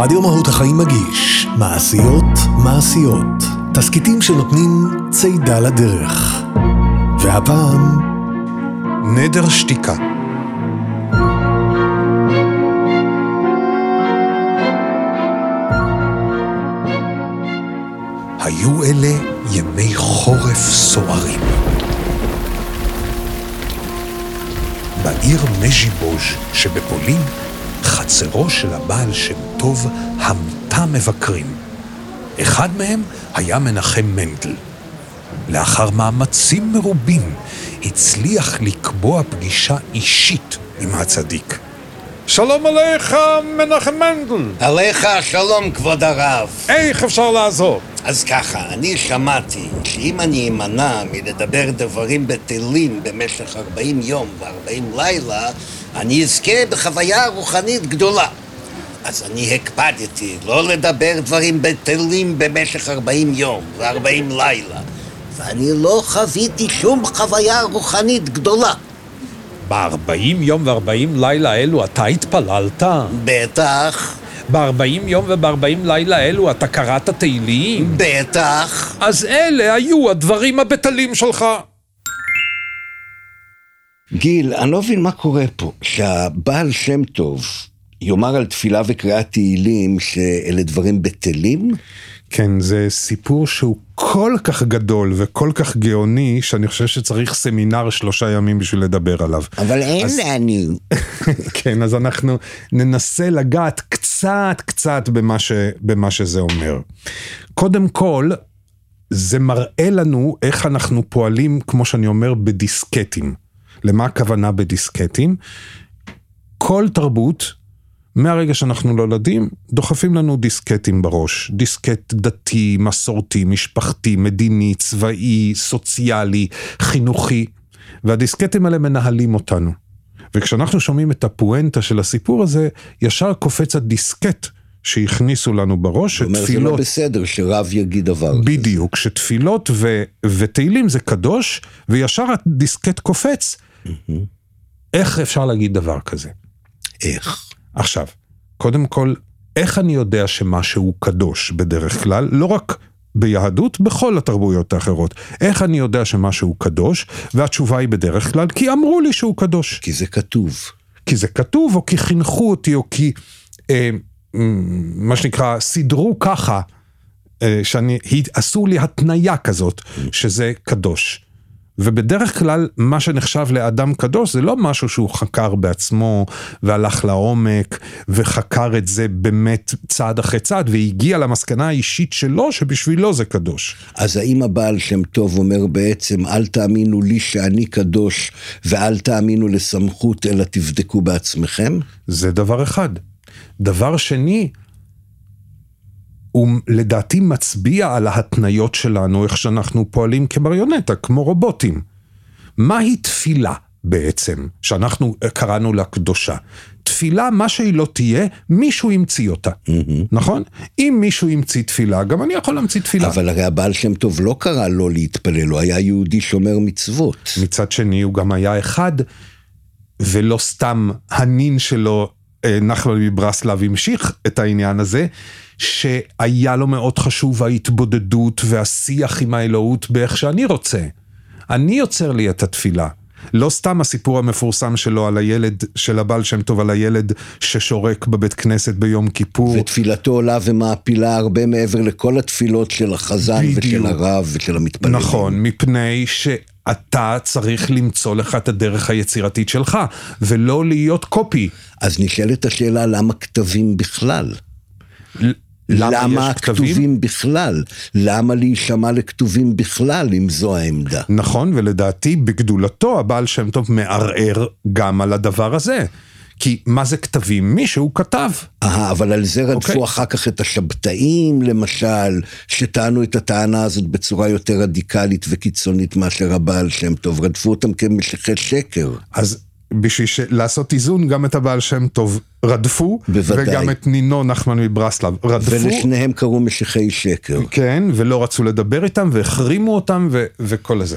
רדיו מהות החיים מגיש מעשיות מעשיות. תסכיתים שנותנים צידה לדרך. והפעם, נדר שתיקה. היו אלה ימי חורף סוערים. בעיר מז'יבוז' שבפולין, חצרו של הבעל שם טוב המתה מבקרים. אחד מהם היה מנחם מנדל. לאחר מאמצים מרובים, הצליח לקבוע פגישה אישית עם הצדיק. שלום עליך, מנחם מנדל. עליך השלום, כבוד הרב. איך אפשר לעזור? אז ככה, אני שמעתי שאם אני אמנע מלדבר דברים בטלים במשך 40 יום ו-40 לילה, אני אזכה בחוויה רוחנית גדולה. אז אני הקפדתי לא לדבר דברים בטלים במשך 40 יום ו-40 לילה, ואני לא חוויתי שום חוויה רוחנית גדולה. ב-40 יום ו-40 לילה אלו אתה התפללת? בטח, ב-40 יום וב-40 לילה אלו אתה קראת תהילים? בטח. אז אלה היו הדברים הבטלים שלך. גיל, אני לא מבין מה קורה פה. שהבעל שם טוב יאמר על תפילה וקריאת תהילים שאלה דברים בטלים? כן, זה סיפור שהוא כל כך גדול וכל כך גאוני, שאני חושב שצריך סמינר שלושה ימים בשביל לדבר עליו. אבל אין אז- לנו. כן, אז אנחנו ננסה לגעת קצת קצת במה, ש, במה שזה אומר. קודם כל, זה מראה לנו איך אנחנו פועלים, כמו שאני אומר, בדיסקטים. למה הכוונה בדיסקטים? כל תרבות, מהרגע שאנחנו נולדים, דוחפים לנו דיסקטים בראש. דיסקט דתי, מסורתי, משפחתי, מדיני, צבאי, סוציאלי, חינוכי. והדיסקטים האלה מנהלים אותנו. וכשאנחנו שומעים את הפואנטה של הסיפור הזה, ישר קופץ הדיסקט שהכניסו לנו בראש, זאת אומרת, זה לא בסדר שרב יגיד דבר. כזה. בדיוק, שתפילות ו- ותהילים זה קדוש, וישר הדיסקט קופץ. איך אפשר להגיד דבר כזה? איך? עכשיו, קודם כל, איך אני יודע שמשהו קדוש בדרך כלל? לא רק ביהדות, בכל התרבויות האחרות. איך אני יודע שמשהו קדוש? והתשובה היא בדרך כלל, כי אמרו לי שהוא קדוש. כי זה כתוב. כי זה כתוב, או כי חינכו אותי, או כי, אה, מה שנקרא, סידרו ככה, אה, שאני, עשו לי התניה כזאת, שזה קדוש. ובדרך כלל, מה שנחשב לאדם קדוש זה לא משהו שהוא חקר בעצמו, והלך לעומק, וחקר את זה באמת צעד אחרי צעד, והגיע למסקנה האישית שלו, שבשבילו זה קדוש. אז האם הבעל שם טוב אומר בעצם, אל תאמינו לי שאני קדוש, ואל תאמינו לסמכות, אלא תבדקו בעצמכם? זה דבר אחד. דבר שני, הוא לדעתי מצביע על ההתניות שלנו, איך שאנחנו פועלים כמריונטה, כמו רובוטים. מהי תפילה בעצם, שאנחנו קראנו לה קדושה? תפילה, מה שהיא לא תהיה, מישהו המציא אותה, נכון? אם מישהו המציא תפילה, גם אני יכול להמציא תפילה. אבל הרי הבעל שם טוב לא קרא לא להתפלל, הוא היה יהודי שומר מצוות. מצד שני הוא גם היה אחד, ולא סתם הנין שלו, אה, נחמן מברסלב המשיך את העניין הזה, שהיה לו מאוד חשוב ההתבודדות והשיח עם האלוהות באיך שאני רוצה. אני יוצר לי את התפילה. לא סתם הסיפור המפורסם שלו על הילד, של הבעל שם טוב, על הילד ששורק בבית כנסת ביום כיפור. ותפילתו עולה ומעפילה הרבה מעבר לכל התפילות של החזן ושל בדיוק. הרב ושל המתפללים. נכון, מפני שאתה צריך למצוא לך את הדרך היצירתית שלך, ולא להיות קופי. אז נשאלת השאלה, למה כתבים בכלל? למה, למה? הכתובים בכלל? למה להישמע לכתובים בכלל, אם זו העמדה? נכון, ולדעתי בגדולתו הבעל שם טוב מערער גם על הדבר הזה. כי מה זה כתבים? מישהו כתב. אה, אבל על זה רדפו אוקיי. אחר כך את השבתאים, למשל, שטענו את הטענה הזאת בצורה יותר רדיקלית וקיצונית מאשר הבעל שם טוב. רדפו אותם כמשיחי שקר. אז בשביל ש- לעשות איזון, גם את הבעל שם טוב רדפו, בוודאי. וגם את נינו נחמן מברסלב רדפו. ולשניהם קראו משיחי שקר. כן, ולא רצו לדבר איתם, והחרימו אותם, ו- וכל הזה.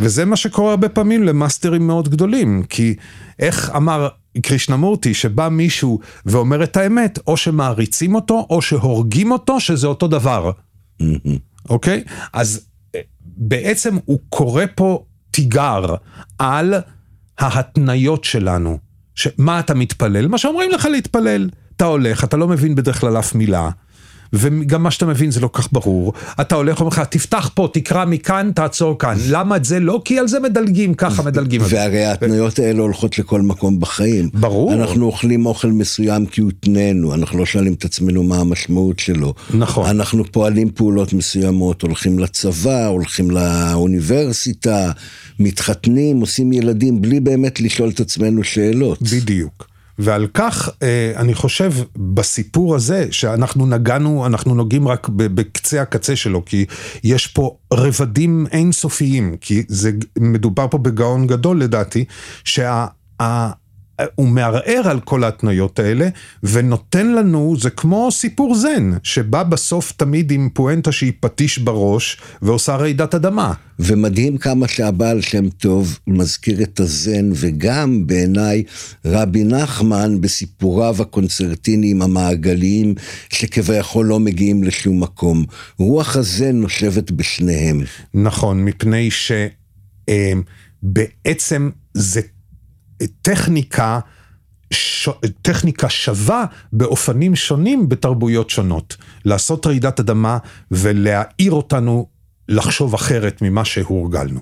וזה מה שקורה הרבה פעמים למאסטרים מאוד גדולים, כי איך אמר קרישנמורטי, שבא מישהו ואומר את האמת, או שמעריצים אותו, או שהורגים אותו, שזה אותו דבר. אוקיי? אז אה, בעצם הוא קורא פה תיגר על ההתניות שלנו. שמה אתה מתפלל? מה שאומרים לך להתפלל. אתה הולך, אתה לא מבין בדרך כלל אף מילה. וגם מה שאתה מבין זה לא כך ברור. אתה הולך, אומר לך, תפתח פה, תקרא מכאן, תעצור כאן. למה את זה לא? כי על זה מדלגים, ככה מדלגים. והרי ההתניות האלה הולכות לכל מקום בחיים. ברור. אנחנו אוכלים אוכל מסוים כי הותנינו, אנחנו לא שואלים את עצמנו מה המשמעות שלו. נכון. אנחנו פועלים פעולות מסוימות, הולכים לצבא, הולכים לאוניברסיטה, מתחתנים, עושים ילדים, בלי באמת לשאול את עצמנו שאלות. בדיוק. ועל כך אה, אני חושב בסיפור הזה שאנחנו נגענו, אנחנו נוגעים רק בקצה הקצה שלו, כי יש פה רבדים אינסופיים, כי זה מדובר פה בגאון גדול לדעתי, שה... הוא מערער על כל ההתניות האלה, ונותן לנו, זה כמו סיפור זן, שבא בסוף תמיד עם פואנטה שהיא פטיש בראש, ועושה רעידת אדמה. ומדהים כמה שהבעל שם טוב מזכיר את הזן, וגם בעיניי רבי נחמן בסיפוריו הקונצרטיניים המעגליים, שכביכול לא מגיעים לשום מקום. רוח הזן נושבת בשניהם. נכון, מפני שבעצם זה טכניקה, ש... טכניקה שווה באופנים שונים בתרבויות שונות. לעשות רעידת אדמה ולהעיר אותנו לחשוב אחרת ממה שהורגלנו.